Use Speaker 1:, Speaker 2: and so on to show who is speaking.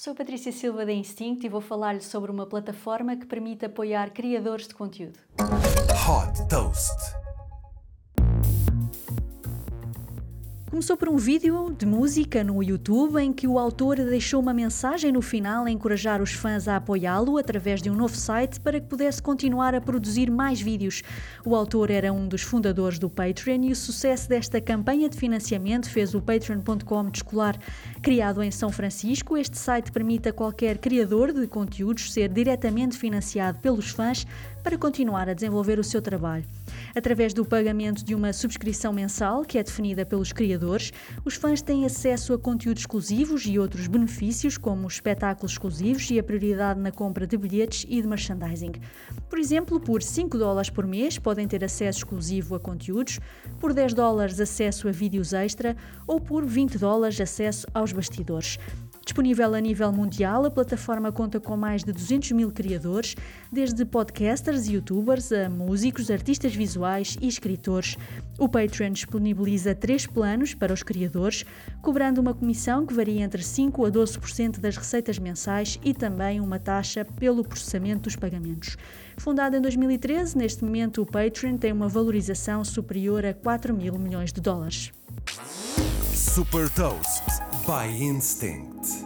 Speaker 1: Sou Patrícia Silva da Instinct e vou falar-lhe sobre uma plataforma que permite apoiar criadores de conteúdo. Hot Toast. Começou por um vídeo de música no YouTube em que o autor deixou uma mensagem no final a encorajar os fãs a apoiá-lo através de um novo site para que pudesse continuar a produzir mais vídeos. O autor era um dos fundadores do Patreon e o sucesso desta campanha de financiamento fez o Patreon.com descolar. Criado em São Francisco, este site permite a qualquer criador de conteúdos ser diretamente financiado pelos fãs para continuar a desenvolver o seu trabalho. Através do pagamento de uma subscrição mensal, que é definida pelos criadores, os fãs têm acesso a conteúdos exclusivos e outros benefícios, como espetáculos exclusivos e a prioridade na compra de bilhetes e de merchandising. Por exemplo, por 5 dólares por mês podem ter acesso exclusivo a conteúdos, por 10 dólares acesso a vídeos extra ou por 20 dólares acesso aos bastidores. Disponível a nível mundial, a plataforma conta com mais de 200 mil criadores, desde podcasters e youtubers a músicos, artistas visuais e escritores. O Patreon disponibiliza três planos para os criadores, cobrando uma comissão que varia entre 5% a 12% das receitas mensais e também uma taxa pelo processamento dos pagamentos. Fundado em 2013, neste momento o Patreon tem uma valorização superior a 4 mil milhões de dólares. Super Toast by Instinct.